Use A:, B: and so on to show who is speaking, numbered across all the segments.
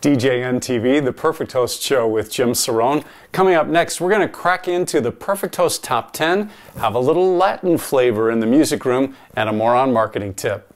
A: DJN TV, the Perfect Host Show with Jim Cerrone. Coming up next, we're going to crack into the Perfect Host Top 10, have a little Latin flavor in the music room, and a moron marketing tip.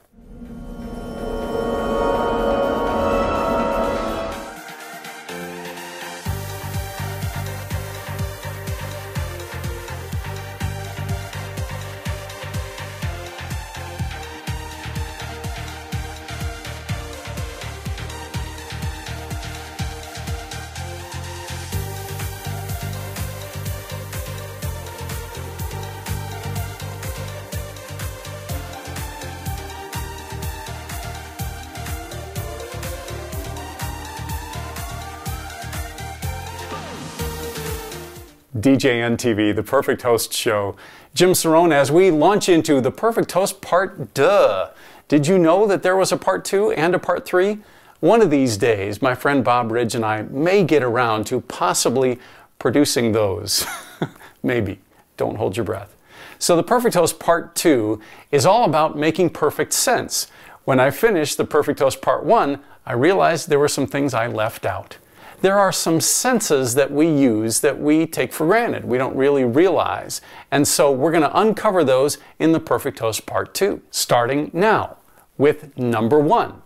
A: DJN TV, the Perfect Host Show. Jim Cerrone, as we launch into the Perfect Host Part Duh. Did you know that there was a Part 2 and a Part 3? One of these days, my friend Bob Ridge and I may get around to possibly producing those. Maybe. Don't hold your breath. So, the Perfect Host Part 2 is all about making perfect sense. When I finished the Perfect Host Part 1, I realized there were some things I left out there are some senses that we use that we take for granted, we don't really realize. And so we're going to uncover those in the Perfect Host Part 2, starting now with number one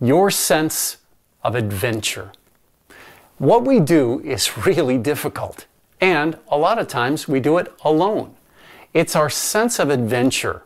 A: your sense of adventure. What we do is really difficult, and a lot of times we do it alone. It's our sense of adventure,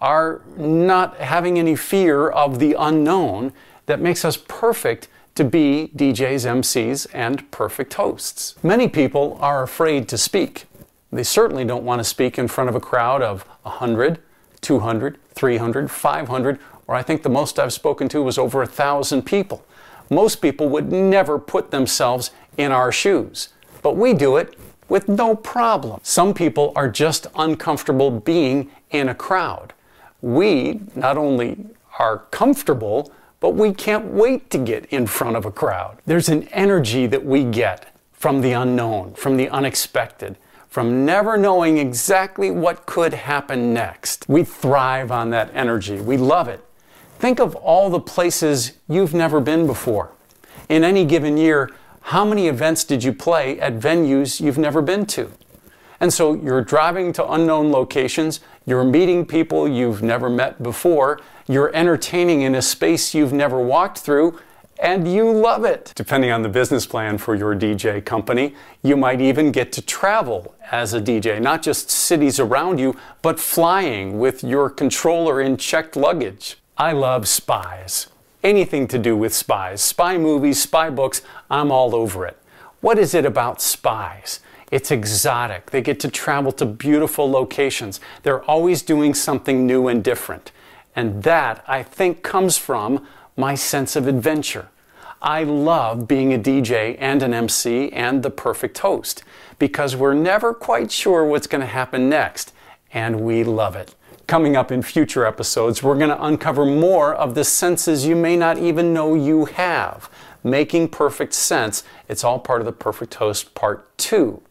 A: our not having any fear of the unknown, that makes us perfect to be DJs, MCs, and perfect hosts. Many people are afraid to speak. They certainly don't want to speak in front of a crowd of 100, 200, 300, 500, or I think the most I've spoken to was over a thousand people. Most people would never put themselves in our shoes, but we do it with no problem. Some people are just uncomfortable being in a crowd. We not only are comfortable, but we can't wait to get in front of a crowd. There's an energy that we get from the unknown, from the unexpected, from never knowing exactly what could happen next. We thrive on that energy. We love it. Think of all the places you've never been before. In any given year, how many events did you play at venues you've never been to? And so you're driving to unknown locations, you're meeting people you've never met before, you're entertaining in a space you've never walked through, and you love it. Depending on the business plan for your DJ company, you might even get to travel as a DJ, not just cities around you, but flying with your controller in checked luggage. I love spies. Anything to do with spies, spy movies, spy books, I'm all over it. What is it about spies? It's exotic. They get to travel to beautiful locations. They're always doing something new and different. And that, I think, comes from my sense of adventure. I love being a DJ and an MC and the perfect host because we're never quite sure what's going to happen next, and we love it. Coming up in future episodes, we're going to uncover more of the senses you may not even know you have. Making perfect sense. It's all part of the Perfect Host Part 2.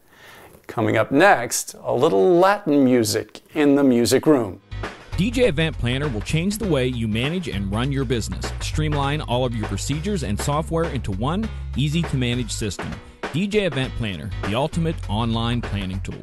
A: Coming up next, a little Latin music in the music room.
B: DJ Event Planner will change the way you manage and run your business. Streamline all of your procedures and software into one easy to manage system. DJ Event Planner, the ultimate online planning tool.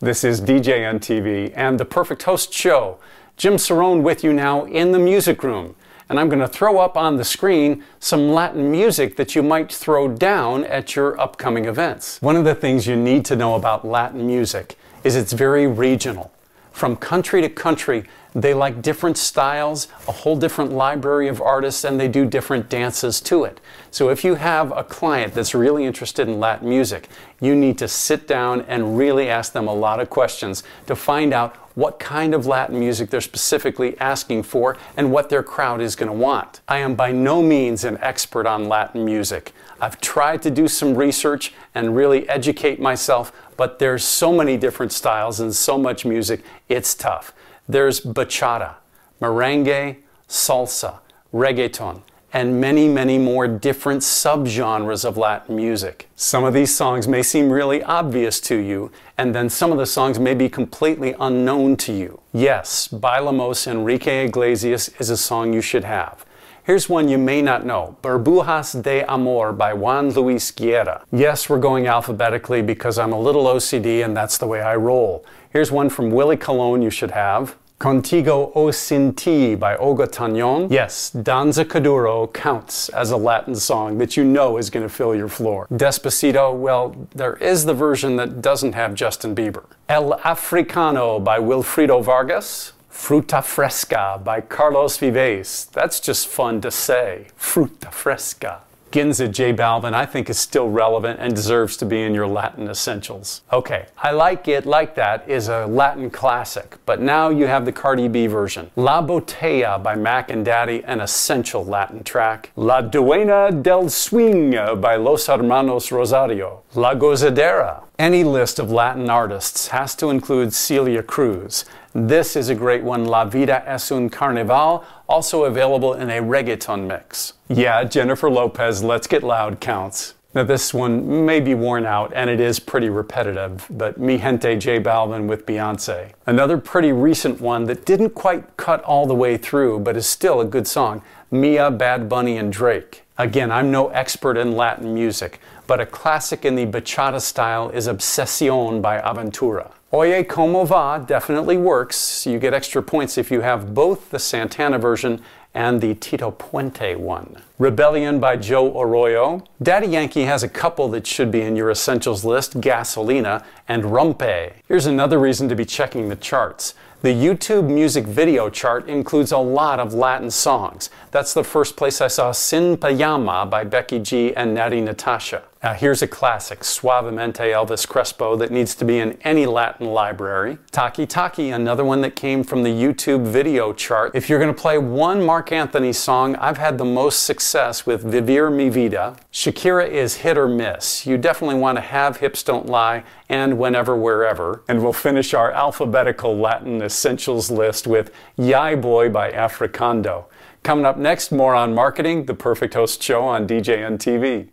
A: This is DJN TV and the Perfect Host Show. Jim Cerrone with you now in the music room and I'm going to throw up on the screen some Latin music that you might throw down at your upcoming events. One of the things you need to know about Latin music is it's very regional. From country to country, they like different styles, a whole different library of artists, and they do different dances to it. So if you have a client that's really interested in Latin music, you need to sit down and really ask them a lot of questions to find out what kind of Latin music they're specifically asking for and what their crowd is going to want. I am by no means an expert on Latin music. I've tried to do some research and really educate myself, but there's so many different styles and so much music, it's tough. There's bachata, merengue, salsa, reggaeton, and many, many more different subgenres of Latin music. Some of these songs may seem really obvious to you, and then some of the songs may be completely unknown to you. Yes, Bailamos Enrique Iglesias is a song you should have. Here's one you may not know Burbujas de Amor by Juan Luis Guerra. Yes, we're going alphabetically because I'm a little OCD and that's the way I roll. Here's one from Willie Colon you should have. Contigo o Sin Ti by Olga Tañón. Yes, Danza Kuduro counts as a Latin song that you know is going to fill your floor. Despacito, well, there is the version that doesn't have Justin Bieber. El Africano by Wilfrido Vargas. Fruta Fresca by Carlos Vives. That's just fun to say. Fruta Fresca. Ginza J Balvin, I think, is still relevant and deserves to be in your Latin essentials. Okay, I Like It Like That is a Latin classic, but now you have the Cardi B version. La Botella by Mach and Daddy, an essential Latin track. La Duena del Swing by Los Hermanos Rosario. La Gozadera. Any list of Latin artists has to include Celia Cruz. This is a great one, La Vida es un Carnaval, also available in a reggaeton mix. Yeah, Jennifer Lopez, Let's Get Loud counts. Now, this one may be worn out and it is pretty repetitive, but Mi Gente J Balvin with Beyonce. Another pretty recent one that didn't quite cut all the way through, but is still a good song Mia, Bad Bunny, and Drake. Again, I'm no expert in Latin music, but a classic in the bachata style is Obsession by Aventura. Oye Como Va definitely works. You get extra points if you have both the Santana version and the Tito Puente one. Rebellion by Joe Arroyo. Daddy Yankee has a couple that should be in your essentials list Gasolina and Rompe. Here's another reason to be checking the charts. The YouTube music video chart includes a lot of Latin songs. That's the first place I saw Sin Pijama by Becky G and Natti Natasha. Now here's a classic, Suavemente Elvis Crespo, that needs to be in any Latin library. Taki Taki, another one that came from the YouTube video chart. If you're going to play one Marc Anthony song, I've had the most success with Vivir Mi Vida. Shakira is hit or miss. You definitely want to have Hips Don't Lie and Whenever Wherever. And we'll finish our alphabetical Latin essentials list with Yay Boy by Africando. Coming up next, more on marketing, the Perfect Host Show on DJN TV.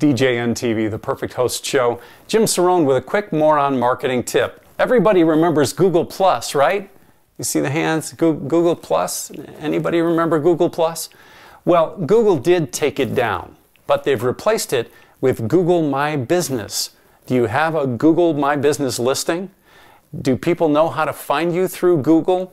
A: DJN TV, the Perfect Host Show. Jim Cerrone with a quick moron marketing tip. Everybody remembers Google Plus, right? You see the hands? Google Plus? Anybody remember Google Plus? Well, Google did take it down, but they've replaced it with Google My Business. Do you have a Google My Business listing? Do people know how to find you through Google?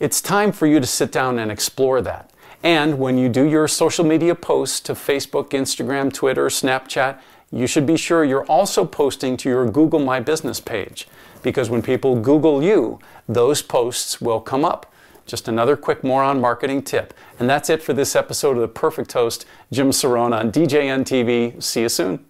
A: It's time for you to sit down and explore that. And when you do your social media posts to Facebook, Instagram, Twitter, Snapchat, you should be sure you're also posting to your Google My Business page because when people Google you, those posts will come up. Just another quick moron marketing tip. And that's it for this episode of The Perfect Host, Jim Cerrone on DJN TV. See you soon.